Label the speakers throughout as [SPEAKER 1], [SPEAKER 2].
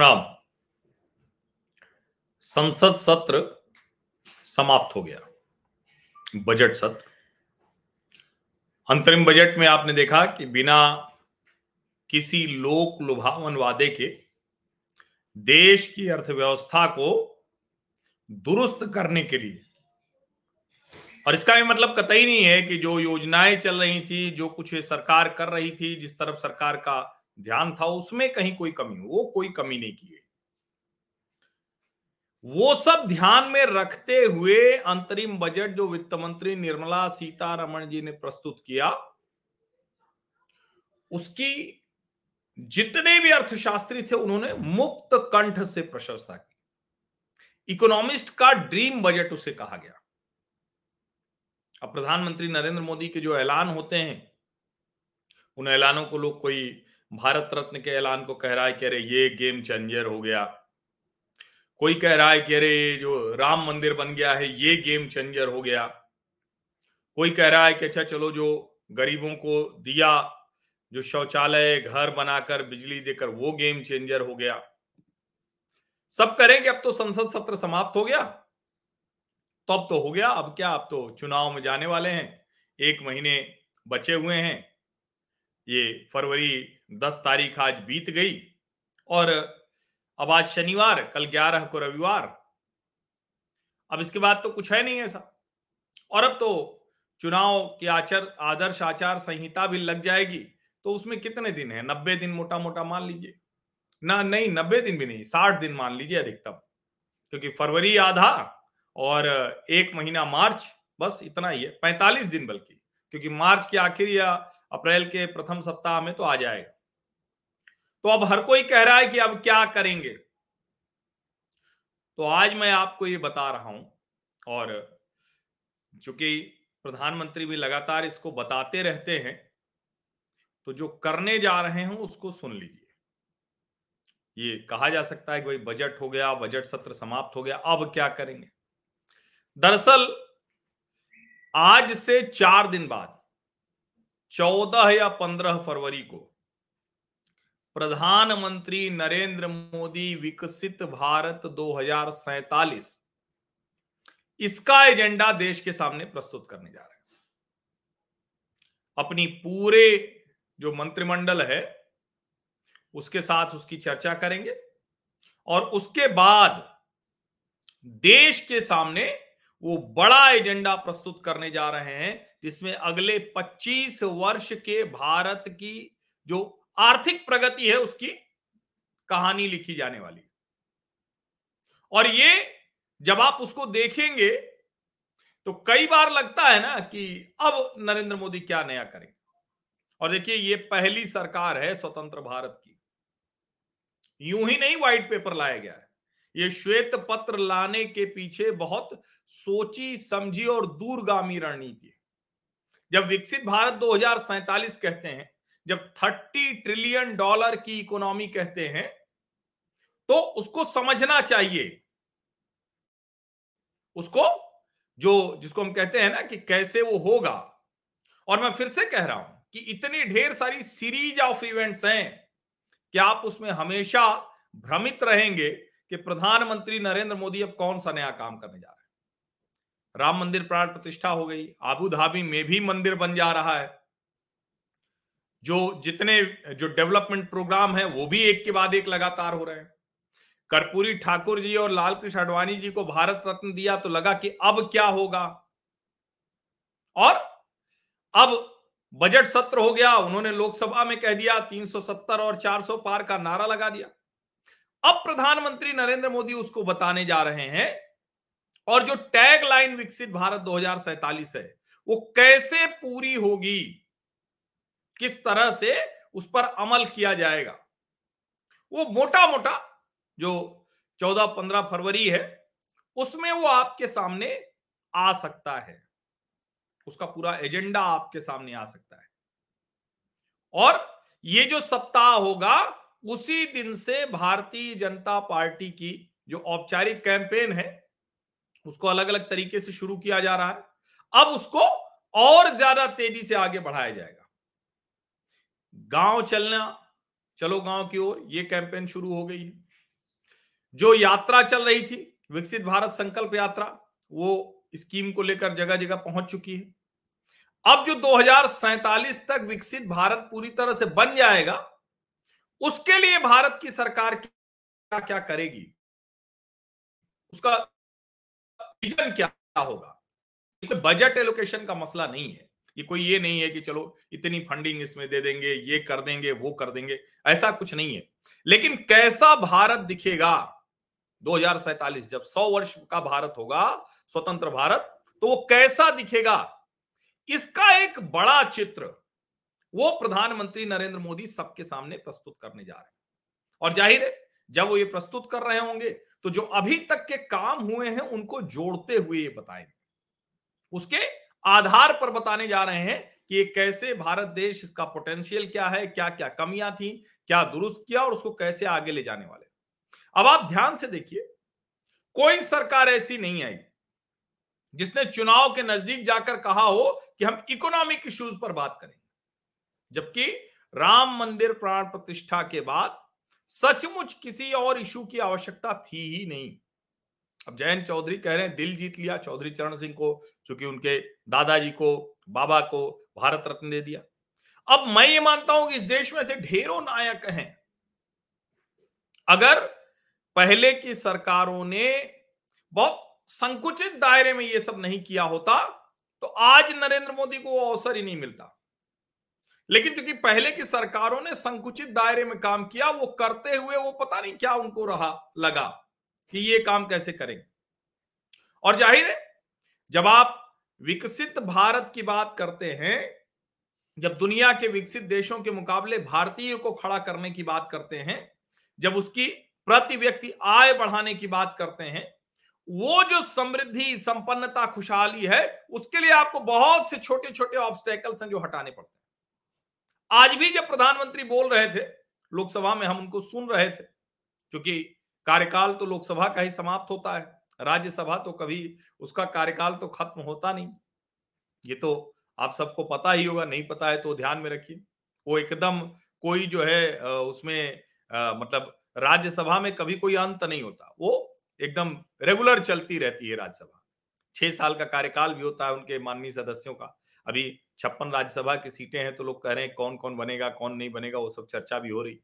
[SPEAKER 1] राम राम। संसद सत्र समाप्त हो गया। बजट सत्र। अंतरिम बजट में आपने देखा कि बिना किसी लोक लुभावन वादे के देश की अर्थव्यवस्था को दुरुस्त करने के लिए, और इसका भी मतलब कतई नहीं है कि जो योजनाएँ चल रही थी, जो कुछ सरकार कर रही थी, जिस तरफ़ सरकार का ध्यान था, उसमें कहीं कोई कमी वो कोई कमी नहीं की है वो सब ध्यान में रखते हुए अंतरिम बजट जो वित्त मंत्री निर्मला सीतारमण जी ने प्रस्तुत किया, उसकी जितने भी अर्थशास्त्री थे, उन्होंने मुक्त कंठ से प्रशंसा की। इकोनॉमिस्ट का ड्रीम बजट उसे कहा गया। अब प्रधानमंत्री नरेंद्र मोदी के जो ऐलान होते हैं, उन ऐलानों को लोग कोई भारत रत्न के ऐलान को कह रहा है कि अरे, ये गेम चेंजर हो गया। कोई कह रहा है कि अरे, जो राम मंदिर बन गया है, ये गेम चेंजर हो गया। कोई कह रहा है कि अच्छा चलो, जो गरीबों को दिया, जो शौचालय, घर बनाकर बिजली देकर, वो गेम चेंजर हो गया। सब करेंगे अब तो संसद सत्र समाप्त हो गया। तो अब तो हो गया, अब क्या, अब तो चुनाव में जाने वाले हैं। एक महीने बचे हुए हैं। ये फरवरी दस तारीख आज बीत गई और अब आज शनिवार, कल ग्यारह को रविवार। अब इसके बाद तो कुछ है नहीं ऐसा। और अब तो चुनाव की आचार, आदर्श आचार संहिता भी लग जाएगी तो उसमें कितने दिन है? नब्बे दिन मोटा मोटा मान लीजिए। ना, नहीं, नब्बे दिन भी नहीं, साठ दिन मान लीजिए अधिकतम क्योंकि फरवरी आधा और एक महीना मार्च, बस इतना ही है, पैंतालीस दिन बल्कि। क्योंकि मार्च के आखिर या अप्रैल के प्रथम सप्ताह में तो आ जाएगा। तो अब हर कोई कह रहा है कि अब क्या करेंगे? तो आज मैं आपको ये बता रहा हूँ, और चूँकि प्रधानमंत्री भी लगातार इसको बताते रहते हैं तो जो करने जा रहे हैं उसको सुन लीजिए। ये कहा जा सकता है कि भाई बजट हो गया, बजट सत्र समाप्त हो गया, अब क्या करेंगे? दरअसल, आज से चार दिन बाद चौदह या पंद्रह फरवरी को प्रधानमंत्री नरेंद्र मोदी विकसित भारत दो इसका एजेंडा देश के सामने प्रस्तुत करने जा रहे हैं। अपनी पूरे जो मंत्रिमंडल है, उसके साथ उसकी चर्चा करेंगे और उसके बाद देश के सामने वो बड़ा एजेंडा प्रस्तुत करने जा रहे हैं जिसमें अगले 25 वर्ष के भारत की जो आर्थिक प्रगति है, उसकी कहानी लिखी जाने वाली और ये जब आप उसको देखेंगे तो कई बार लगता है ना कि अब नरेंद्र मोदी क्या नया करें और देखिए, ये पहली सरकार है स्वतंत्र भारत की। यूँ ही नहीं व्हाइट पेपर लाया गया है। ये श्वेत पत्र लाने के पीछे बहुत सोची समझी और दूरगामी रणनीति है। जब विकसित भारत दो कहते हैं, जब 30 ट्रिलियन डॉलर की इकोनॉमी कहते हैं तो उसको समझना चाहिए। उसको जो, जिसको हम कहते हैं ना कि कैसे वो होगा। और मैं फिर से कह रहा हूँ कि इतनी ढेर सारी सीरीज़ ऑफ़ इवेंट्स हैं। कि आप उसमें हमेशा भ्रमित रहेंगे कि प्रधानमंत्री नरेंद्र मोदी अब कौन सा नया काम करने जा रहे हैं? राम मंदिर प्राण प्रतिष्ठा हो गई। आबू धाबी में भी मंदिर बन जा रहा है। जो जितने, जो डेवलपमेंट प्रोग्राम है, वो भी एक के बाद एक लगातार हो रहे हैं। कर्पूरी ठाकुर जी और लाल कृष्ण आडवाणी जी को भारत रत्न दिया तो लगा कि अब क्या होगा। और अब बजट सत्र हो गया, उन्होंने लोकसभा में कह दिया 370 और 400 पार का नारा लगा दिया। अब प्रधानमंत्री नरेंद्र मोदी उसको बताने जा रहे हैं और जो टैग लाइन विकसित भारत दो है, वो कैसे पूरी होगी? किस तरह से उस पर अमल किया जाएगा? वो मोटा मोटा जो 14-15 फरवरी है, उसमें वो आपके सामने आ सकता है। उसका पूरा एजेंडा आपके सामने आ सकता है। और ये जो सप्ताह होगा, उसी दिन से भारतीय जनता पार्टी की जो औपचारिक कैंपेन है उसको अलग अलग तरीके से शुरू किया जा रहा है। अब उसको और ज़्यादा तेज़ी से आगे बढ़ाया जाएगा। गाँव चलना, चलो गाँव की ओर, ये कैंपेन शुरू हो गई है। जो यात्रा चल रही थी, विकसित भारत संकल्प यात्रा, वो स्कीम को लेकर जगह जगह पहुँच चुकी है। अब जो दो तक विकसित भारत पूरी तरह से बन जाएगा, उसके लिए भारत की सरकार क्या क्या करेगी? उसका विजन क्या होगा? कोई बजट एलोकेशन का मसला नहीं है। ये कोई ये नहीं है कि चलो, इतनी फंडिंग इसमें दे देंगे, ये कर देंगे, वो कर देंगे, ऐसा कुछ नहीं है। लेकिन कैसा भारत दिखेगा दो जब 100 वर्ष का भारत होगा, स्वतंत्र भारत तो वो कैसा दिखेगा? इसका एक बड़ा चित्र वो प्रधानमंत्री नरेंद्र मोदी सबके सामने प्रस्तुत करने जा रहे हैं। और ज़ाहिर है, जब वो ये प्रस्तुत कर रहे होंगे तो जो अभी तक के काम हुए हैं, उनको जोड़ते हुए ये बताएँगे उसके आधार पर बताने जा रहे हैं कि कैसे भारत देश, इसका पोटेंशियल क्या है क्या क्या कमियाँ थी, क्या दुरुस्त किया और उसको कैसे आगे ले जाने वाले। अब आप ध्यान से देखिए, कोई सरकार ऐसी नहीं आई, जिसने चुनाव के नज़दीक जाकर कहा हो कि हम इकोनॉमिक इश्यूज़ पर बात करेंगे जबकि राम मंदिर प्राण प्रतिष्ठा के बाद सचमुच किसी और इशू की आवश्यकता थी ही नहीं। अब जयंत चौधरी कह रहे हैं, दिल जीत लिया, चौधरी चरण सिंह को, चूँकि उनके दादाजी को, बाबा को भारत रत्न दे दिया। अब मैं ये मानता हूँ कि इस देश में से ढेरों नायक हैं। अगर पहले की सरकारों ने बहुत संकुचित दायरे में यह सब नहीं किया होता तो आज नरेंद्र मोदी को अवसर ही नहीं मिलता। लेकिन क्योंकि पहले की सरकारों ने संकुचित दायरे में काम किया, वो करते हुए वो पता नहीं क्या उनको रहा, लगा कि ये काम कैसे करेंगे। और ज़ाहिर है, जब आप विकसित भारत की बात करते हैं, जब दुनिया के विकसित देशों के मुकाबले भारतीय को खड़ा करने की बात करते हैं, जब उसकी प्रति व्यक्ति आय बढ़ाने की बात करते हैं, वो जो समृद्धि, संपन्नता, खुशहाली है, उसके लिए आपको बहुत से छोटे छोटे ऑब्स्टेकल्स हैं जो हटाने पड़ते हैं। आज भी जब प्रधानमंत्री बोल रहे थे, लोकसभा में हम उनको सुन रहे थे, क्योंकि कार्यकाल तो लोकसभा का ही समाप्त होता है, राज्यसभा तो कभी उसका कार्यकाल तो खत्म होता नहीं। ये तो आप सबको पता ही होगा, नहीं पता है तो ध्यान में रखिए। वो एकदम कोई जो है उसमें मतलब राज्यसभा में कभी कोई अंत नहीं होता। वो एकदम रेगुलर चलती रहती है राज्यसभा। छह साल का कार्यकाल भी होता है उनके माननीय सदस्यों का। अभी छप्पन राज्यसभा की सीटें हैं तो लोग कह रहे हैं कौन कौन बनेगा, कौन नहीं बनेगा, वो सब चर्चा भी हो रही।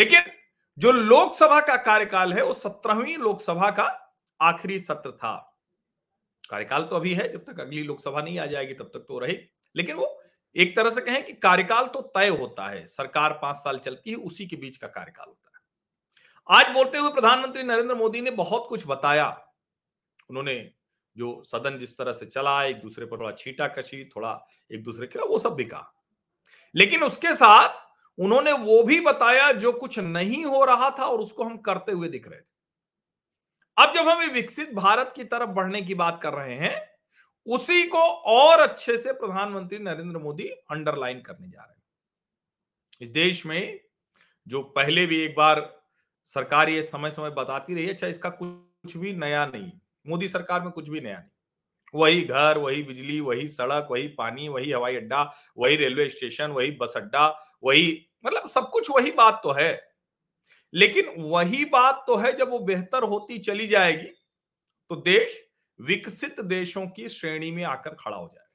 [SPEAKER 1] लेकिन जो लोकसभा का कार्यकाल है, वो सत्रहवीं लोकसभा का आखिरी सत्र था। कार्यकाल तो अभी है, जब तक अगली लोकसभा नहीं आ जाएगी, तब तक तो रहेगी। लेकिन वो एक तरह से कहें कि कार्यकाल तो तय होता है, सरकार पाँच साल चलती है, उसी के बीच का कार्यकाल होता है। आज बोलते हुए प्रधानमंत्री नरेंद्र मोदी ने बहुत कुछ बताया। उन्होंने जो सदन जिस तरह से चला, एक दूसरे पर थोड़ा छीटा कशी थोड़ा एक दूसरे के वो सब भी कहा। लेकिन उसके साथ उन्होंने वो भी बताया जो कुछ नहीं हो रहा था और उसको हम करते हुए दिख रहे थे। अब जब हम विकसित भारत की तरफ़ बढ़ने की बात कर रहे हैं, उसी को और अच्छे से प्रधानमंत्री नरेंद्र मोदी अंडरलाइन करने जा रहे हैं। इस देश में जो पहले भी एक बार सरकार ये समय समय बताती रही अच्छा इसका कुछ भी नया नहीं। मोदी सरकार में कुछ भी नया नहीं। वही घर, वही बिजली, वही सड़क, वही पानी, वही हवाई अड्डा, वही रेलवे स्टेशन, वही बस अड्डा, वही मतलब सब कुछ वही बात तो है। लेकिन वही बात तो है जब वो बेहतर होती चली जाएगी तो देश विकसित देशों की श्रेणी में आकर खड़ा हो जाएगा।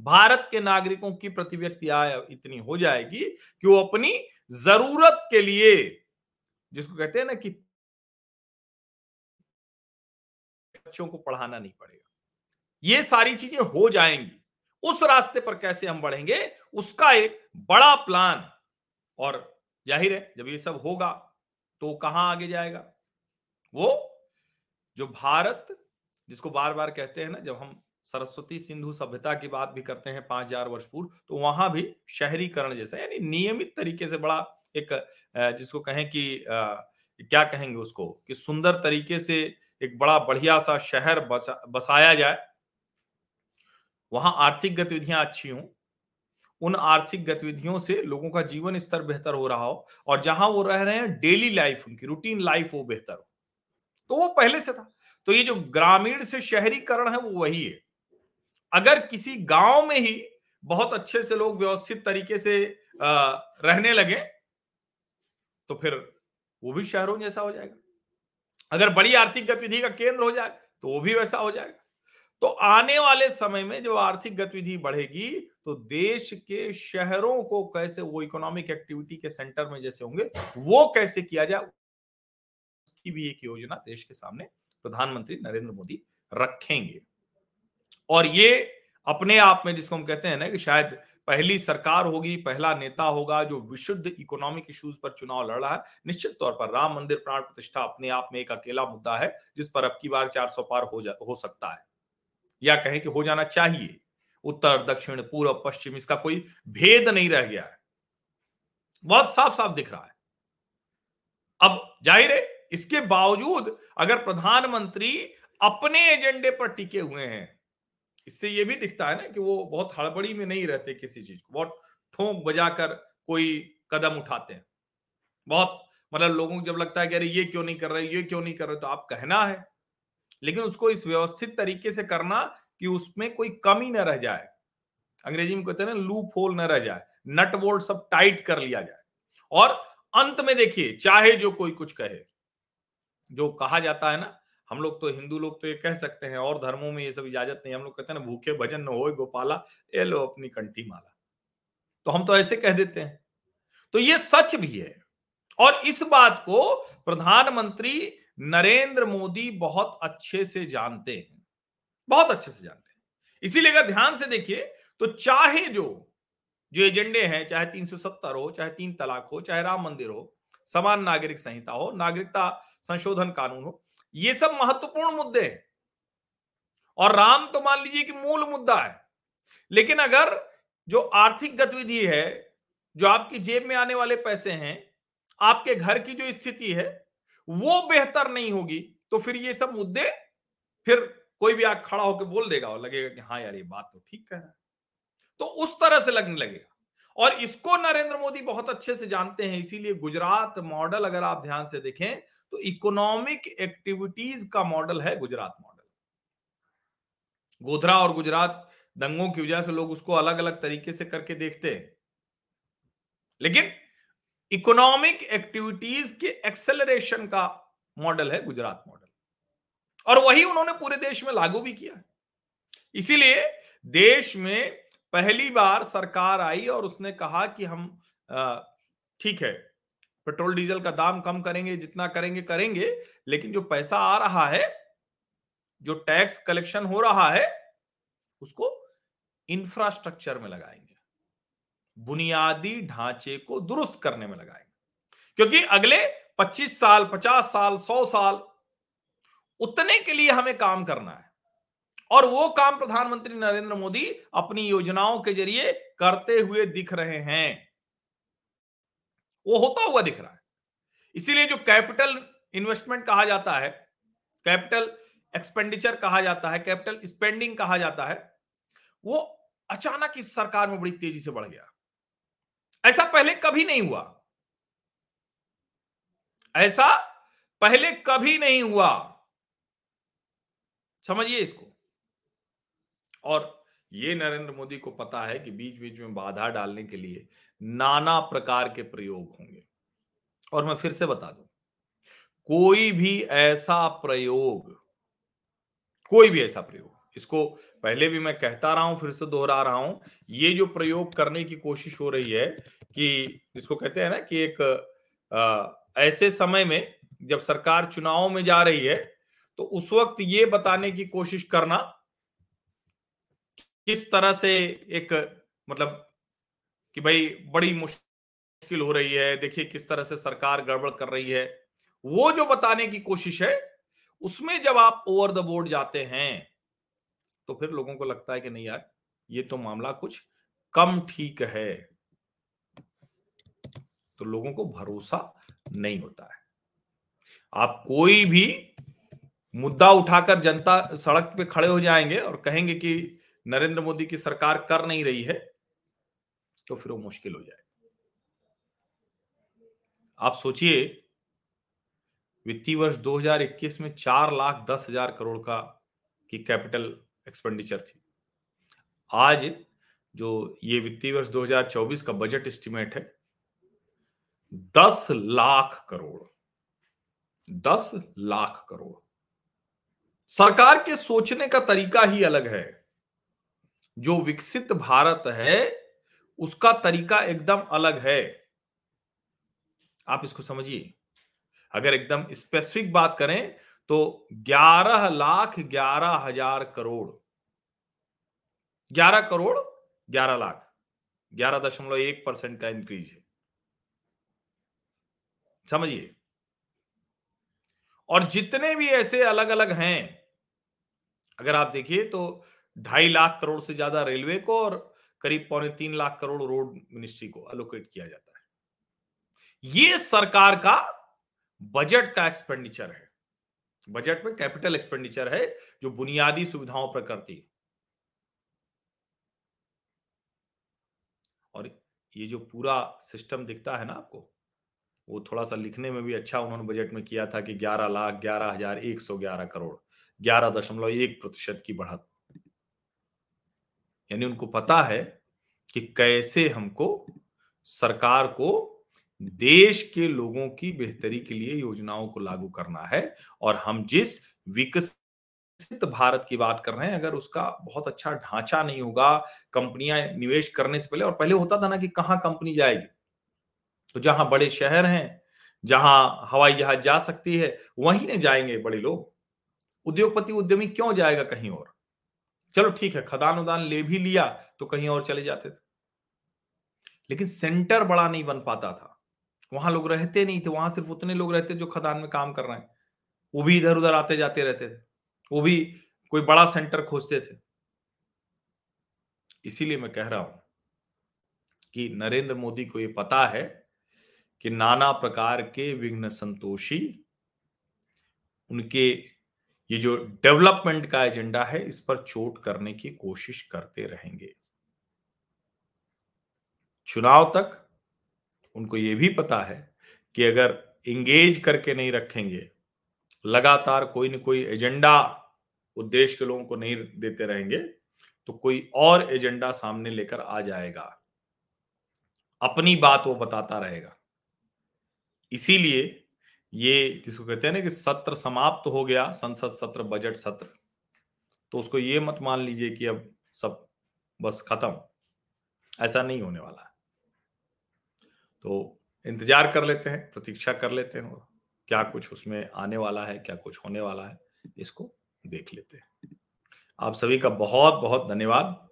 [SPEAKER 1] भारत के नागरिकों की प्रति व्यक्ति आय इतनी हो जाएगी कि वो अपनी ज़रूरत के लिए, जिसको कहते हैं ना कि बच्चों को पढ़ाना नहीं पड़ेगा। ये सारी चीज़ें हो जाएँगी। उस रास्ते पर कैसे हम बढ़ेंगे, उसका एक बड़ा प्लान और ज़ाहिर है, जब ये सब होगा तो कहाँ आगे जाएगा? वो जो भारत, जिसको बार बार कहते हैं ना, जब हम सरस्वती सिंधु सभ्यता की बात भी करते हैं पाँच हज़ार वर्ष पूर्व तो वहाँ भी शहरीकरण जैसा, यानी नियमित तरीके से बड़ा एक जिसको कहें कि क्या कहेंगे उसको कि सुंदर तरीके से एक बड़ा बढ़िया सा शहर बसा, बसाया जाए। वहाँ आर्थिक गतिविधियाँ अच्छी हों उन आर्थिक गतिविधियों से लोगों का जीवन स्तर बेहतर हो रहा हो और जहाँ वो रह रहे हैं डेली लाइफ उनकी रूटीन लाइफ वो बेहतर हो। तो वो पहले से था। तो ये जो ग्रामीण से शहरीकरण है वो वही है। अगर किसी गाँव में ही बहुत अच्छे से लोग व्यवस्थित तरीके से रहने लगे तो फिर वो भी शहरों जैसा हो जाएगा। अगर बड़ी आर्थिक गतिविधि का केंद्र हो जाए तो वो भी वैसा हो जाएगा। तो आने वाले समय में जब आर्थिक गतिविधि बढ़ेगी तो देश के शहरों को कैसे, वो इकोनॉमिक एक्टिविटी के सेंटर में जैसे होंगे, वो कैसे किया जाए की भी एक योजना देश के सामने प्रधानमंत्री नरेंद्र मोदी रखेंगे। और ये अपने आप में जिसको हम कहते हैं ना कि शायद पहली सरकार होगी, पहला नेता होगा जो विशुद्ध इकोनॉमिक इश्यूज़ पर चुनाव लड़ रहा है। निश्चित तौर पर राम मंदिर प्राण प्रतिष्ठा अपने आप में एक अकेला मुद्दा है, जिस पर अब की बार 400 पार हो जा, हो सकता है। या कहें कि हो जाना चाहिए। उत्तर, दक्षिण, पूर्व, पश्चिम, इसका कोई भेद नहीं रह गया है। बहुत साफ़ साफ़ दिख रहा है। अब ज़ाहिर है, इसके बावजूद अगर प्रधानमंत्री अपने एजेंडे पर टिके हुए हैं इससे ये भी दिखता है ना कि वो बहुत हड़बड़ी में नहीं रहते किसी चीज़ को, बहुत ठोंक बजाकर कोई कदम उठाते हैं। बहुत मतलब लोगों को जब लगता है कि अरे ये क्यों नहीं कर रहे, ये क्यों नहीं कर रहे तो आप कहना है। लेकिन उसको इस व्यवस्थित तरीके से करना कि उसमें कोई कमी ना रह जाए। अंग्रेज़ी में कहते हैं ना, लूप होल न रह जाए, नट बोल्ट सब टाइट कर लिया जाए। और अंत में देखिए, चाहे जो कोई कुछ कहे, जो कहा जाता है ना हम लोग तो हिंदू लोग तो ये कह सकते हैं, और धर्मों में ये सब इजाज़त नहीं, हम लोग कहते हैं ना, भूखे भजन न हो गोपाला, ये लो अपनी कंठी माला। तो हम तो ऐसे कह देते हैं। तो ये सच भी है। और इस बात को प्रधानमंत्री नरेंद्र मोदी बहुत अच्छे से जानते हैं। बहुत अच्छे से जानते हैं। इसीलिए अगर ध्यान से देखिए तो चाहे जो जो एजेंडे हैं, चाहे 370 हो, चाहे तीन तलाक हो, चाहे राम मंदिर हो, समान नागरिक संहिता हो, नागरिकता संशोधन कानून हो ये सब महत्वपूर्ण मुद्दे हैं। और राम तो मान लीजिए कि मूल मुद्दा है। लेकिन अगर जो आर्थिक गतिविधि है, जो आपकी जेब में आने वाले पैसे हैं, आपके घर की जो स्थिति है, वो बेहतर नहीं होगी तो फिर ये सब मुद्दे फिर कोई भी आग खड़ा होकर बोल देगा और लगेगा कि हाँ यार, ये बात तो ठीक कह रहा है। तो उस तरह से लगने लगेगा। और इसको नरेंद्र मोदी बहुत अच्छे से जानते हैं, इसीलिए गुजरात मॉडल अगर आप ध्यान से देखें तो इकोनॉमिक एक्टिविटीज़ का मॉडल है गुजरात मॉडल। गोधरा और गुजरात दंगों की वजह से लोग उसको अलग अलग तरीके से करके देखते हैं। लेकिन इकोनॉमिक एक्टिविटीज़ के एक्सेलरेशन का मॉडल है गुजरात मॉडल। और वही उन्होंने पूरे देश में लागू भी किया। इसीलिए देश में पहली बार सरकार आई और उसने कहा कि हम ठीक है पेट्रोल डीजल का दाम कम करेंगे, जितना करेंगे करेंगे, लेकिन जो पैसा आ रहा है, जो टैक्स कलेक्शन हो रहा है, उसको इंफ्रास्ट्रक्चर में लगाएँगे। बुनियादी ढांचे को दुरुस्त करने में लगाएँगे। क्योंकि अगले 25 साल 50 साल 100 साल, उतने के लिए हमें काम करना है। और वो काम प्रधानमंत्री नरेंद्र मोदी अपनी योजनाओं के ज़रिए करते हुए दिख रहे हैं। वो होता हुआ दिख रहा है। इसीलिए जो कैपिटल इन्वेस्टमेंट कहा जाता है, कैपिटल एक्सपेंडिचर कहा जाता है, कैपिटल स्पेंडिंग कहा जाता है, वो अचानक इस सरकार में बड़ी तेज़ी से बढ़ गया। ऐसा पहले कभी नहीं हुआ। ऐसा पहले कभी नहीं हुआ। समझिए इसको। और ये नरेंद्र मोदी को पता है कि बीच बीच में बाधा डालने के लिए नाना प्रकार के प्रयोग होंगे। और मैं फिर से बता दूँ कोई भी ऐसा प्रयोग कोई भी ऐसा प्रयोग इसको पहले भी मैं कहता रहा हूँ फिर से दोहरा रहा हूँ ये जो प्रयोग करने की कोशिश हो रही है कि जिसको कहते हैं ना कि एक आ, ऐसे समय में जब सरकार चुनाव में जा रही है तो उस वक्त ये बताने की कोशिश करना किस तरह से एक मतलब कि भाई बड़ी मुश्किल हो रही है, देखिए किस तरह से सरकार गड़बड़ कर रही है। वो जो बताने की कोशिश है, उसमें जब आप ओवर द बोर्ड जाते हैं तो फिर लोगों को लगता है कि नहीं यार, ये तो मामला कुछ कम ठीक है। तो लोगों को भरोसा नहीं होता है। आप कोई भी मुद्दा उठाकर जनता सड़क पे खड़े हो जाएँगे और कहेंगे कि नरेंद्र मोदी की सरकार कर नहीं रही है तो फिर वो मुश्किल हो जाए। आप सोचिए, वित्तीय वर्ष 2021 में चार लाख दस हज़ार करोड़ का की कैपिटल एक्सपेंडिचर थी। आज जो ये वित्तीय वर्ष 2024 का बजट एस्टिमेट है, दस लाख करोड़, दस लाख करोड़। सरकार के सोचने का तरीका ही अलग है। जो विकसित भारत है उसका तरीका एकदम अलग है। आप इसको समझिए। अगर एकदम स्पेसिफिक बात करें तो ग्यारह लाख ग्यारह हज़ार करोड़। ग्यारह करोड़, ग्यारह लाख। ग्यारह दशमलव एक परसेंट का इंक्रीज है। समझिए? और जितने भी ऐसे अलग अलग हैं, अगर आप देखिए तो ढाई लाख करोड़ से ज़्यादा रेलवे को और करीब पौने तीन लाख करोड़ रोड मिनिस्ट्री को अलोकेट किया जाता है। ये सरकार का बजट का एक्सपेंडिचर है। बजट में कैपिटल एक्सपेंडिचर है, जो बुनियादी सुविधाओं पर करती है। और ये जो पूरा सिस्टम दिखता है ना आपको, वो थोड़ा सा लिखने में भी अच्छा उन्होंने बजट में किया था कि ग्यारह लाख, ग्यारह हज़ार एक सौ ग्यारह करोड़, ग्यारह दशमलव एक प्रतिशत की बढ़त। यानी उनको पता है कि कैसे हमको सरकार को देश के लोगों की बेहतरी के लिए योजनाओं को लागू करना है। और हम जिस विकसित भारत की बात कर रहे हैं, अगर उसका बहुत अच्छा ढांचा नहीं होगा, कंपनियाँ निवेश करने से पहले, और पहले होता था ना कि कहाँ कंपनी जाएगी? तो जहाँ बड़े शहर हैं, जहाँ हवाई जहाज़ जा सकती है, वहीं ने जाएँगे बड़े लोग। उद्योगपति उद्यमी क्यों जाएगा कहीं और? चलो ठीक है खदान उदान ले भी लिया तो कहीं और चले जाते थे। लेकिन सेंटर बड़ा नहीं बन पाता था। वहाँ लोग रहते नहीं थे, वहाँ सिर्फ़ उतने लोग रहते जो खदान में काम कर रहे हैं। वो भी इधर उधर आते जाते रहते थे। वो भी कोई बड़ा सेंटर खोजते थे। इसीलिए मैं कह रहा हूँ कि नरेंद्र मोदी को ये पता है कि नाना प्रकार के विघ्न संतोषी उनके ये जो डेवलपमेंट का एजेंडा है, इस पर चोट करने की कोशिश करते रहेंगे। चुनाव तक उनको ये भी पता है कि अगर इंगेज करके नहीं रखेंगे, लगातार कोई न कोई एजेंडा उद्देश्य के लोगों को नहीं देते रहेंगे तो कोई और एजेंडा सामने लेकर आ जाएगा। अपनी बात वो बताता रहेगा। इसीलिए ये जिसको कहते हैं ना कि सत्र समाप्त हो गया, संसद सत्र, बजट सत्र। तो उसको ये मत मान लीजिए कि अब सब बस खत्म। ऐसा नहीं होने वाला। तो इंतज़ार कर लेते हैं, प्रतीक्षा कर लेते हैं क्या कुछ उसमें आने वाला है, क्या कुछ होने वाला है, इसको देख लेते हैं। आप सभी का बहुत बहुत धन्यवाद।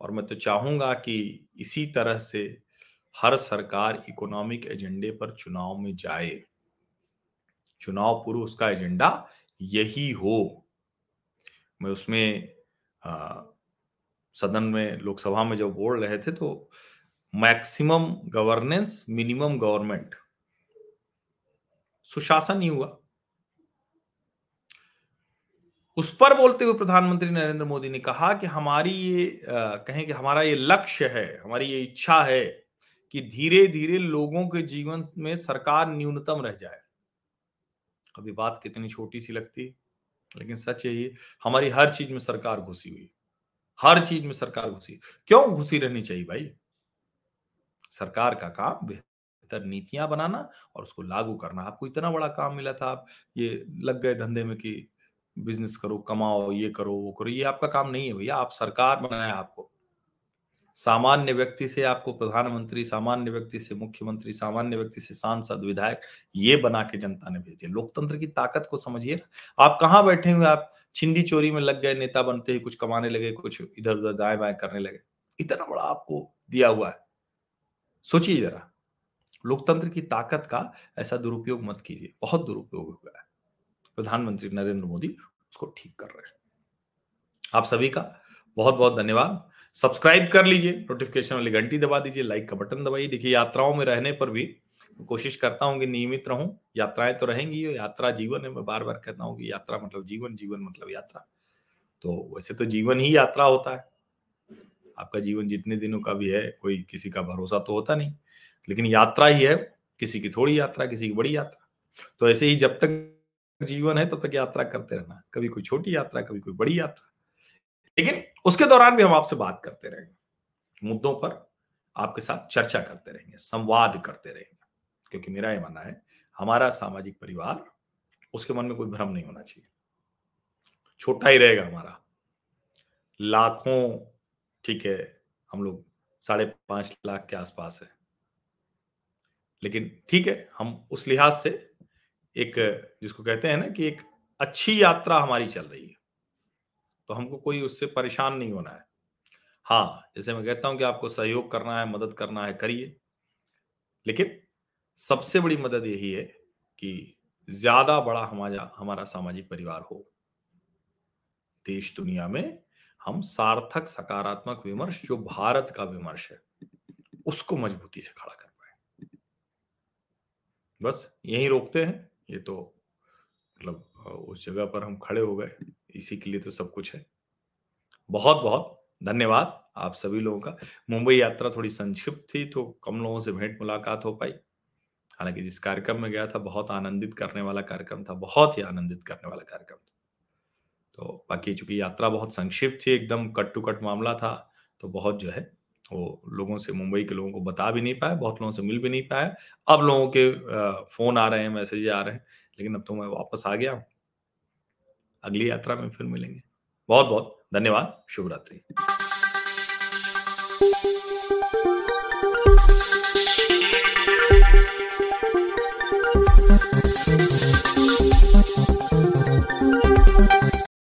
[SPEAKER 1] और मैं तो चाहूँगा कि इसी तरह से हर सरकार इकोनॉमिक एजेंडे पर चुनाव में जाए। चुनाव पूर्व उसका एजेंडा यही हो। मैं उसमें आ, सदन में लोकसभा में जब बोल रहे थे तो मैक्सिमम गवर्नेंस मिनिमम गवर्नमेंट। सुशासन ही हुआ। उस पर बोलते हुए प्रधानमंत्री नरेंद्र मोदी ने कहा कि हमारी ये कहें कि हमारा ये लक्ष्य है हमारी ये इच्छा है कि धीरे धीरे लोगों के जीवन में सरकार न्यूनतम रह जाए। अभी बात कितनी छोटी सी लगती लेकिन सच यही हमारी हर चीज़ में सरकार घुसी हुई हर चीज़ में सरकार घुसी क्यों घुसी रहनी चाहिए भाई? सरकार का काम बेहतर नीतियाँ बनाना और उसको लागू करना। आपको इतना बड़ा काम मिला था, आप ये लग गए धंधे में कि बिज़नेस करो, कमाओ, ये करो, वो करो, ये आपका काम नहीं है भैया। आप सरकार बनाया आपको। सामान्य व्यक्ति से आपको प्रधानमंत्री, सामान्य व्यक्ति से मुख्यमंत्री, सामान्य व्यक्ति से सांसद, विधायक ये बना के जनता ने भेजे लोकतंत्र की ताकत को समझिए ना। आप कहाँ बैठे हुए आप छिंदी चोरी में लग गए, नेता बनते ही कुछ कमाने लगे, कुछ इधर उधर दाएँ बाएँ करने लगे। इतना बड़ा आपको दिया हुआ है। सोचिए जरा। लोकतंत्र की ताकत का ऐसा दुरुपयोग मत कीजिए। बहुत दुरुपयोग हुआ है। प्रधानमंत्री नरेंद्र मोदी उसको ठीक कर रहे हैं। आप सभी का बहुत बहुत धन्यवाद। सब्सक्राइब कर लीजिए नोटिफिकेशन वाली घंटी दबा दीजिए लाइक का बटन दबाइए। देखिए, यात्राओं में रहने पर भी कोशिश करता हूँ कि नियमित रहूँ। यात्राएँ तो रहेंगी यात्रा जीवन है, मैं बार बार कहता हूँ कि यात्रा मतलब जीवन जीवन मतलब यात्रा। तो वैसे तो जीवन ही यात्रा होता है। आपका जीवन जितने दिनों का भी है, कोई किसी का भरोसा तो होता नहीं। लेकिन यात्रा ही है, किसी की थोड़ी यात्रा, किसी की बड़ी यात्रा। तो ऐसे ही जब तक जीवन है, तब तो तक यात्रा करते रहना। कभी कोई छोटी यात्रा, कभी कोई बड़ी यात्रा। लेकिन उसके दौरान भी हम आपसे बात करते रहेंगे। मुद्दों पर आपके साथ चर्चा करते रहेंगे, संवाद करते रहेंगे, क्योंकि मेरा यह मानना है, हमारा सामाजिक परिवार, उसके मन में कोई भ्रम नहीं होना चाहिए। छोटा ही रहेगा हमारा। लाखों, ठीक है, हम लोग साढ़े पाँच लाख के आसपास है। लेकिन ठीक है, हम उस लिहाज से एक, जिसको कहते हैं ना कि एक अच्छी यात्रा हमारी चल रही है। तो हमको कोई उससे परेशान नहीं होना है। हाँ जैसे मैं कहता हूँ कि आपको सहयोग करना है, मदद करना है, करिए। लेकिन सबसे बड़ी मदद यही है कि ज़्यादा बड़ा हमारा हमारा सामाजिक परिवार हो। देश दुनिया में हम सार्थक, सकारात्मक विमर्श, जो भारत का विमर्श है, उसको मजबूती से खड़ा कर पाए। बस यही रोकते हैं। ये तो मतलब उस जगह पर हम खड़े हो गए। इसी के लिए तो सब कुछ है। बहुत बहुत धन्यवाद आप सभी लोगों का। मुंबई यात्रा थोड़ी संक्षिप्त थी तो कम लोगों से भेंट मुलाकात हो पाई। हालाँकि जिस कार्यक्रम में गया था, बहुत आनंदित करने वाला कार्यक्रम था, बहुत ही आनंदित करने वाला कार्यक्रम था। तो बाकी चूँकि यात्रा बहुत संक्षिप्त थी, एकदम कट टू कट मामला था तो बहुत जो है, वो लोगों से, मुंबई के लोगों को बता भी नहीं पाया, बहुत लोगों से मिल भी नहीं पाया। अब लोगों के फ़ोन आ रहे हैं, मैसेज आ रहे हैं, लेकिन अब तो मैं वापस आ गया अगली यात्रा में फिर मिलेंगे। बहुत बहुत धन्यवाद। शुभ रात्रि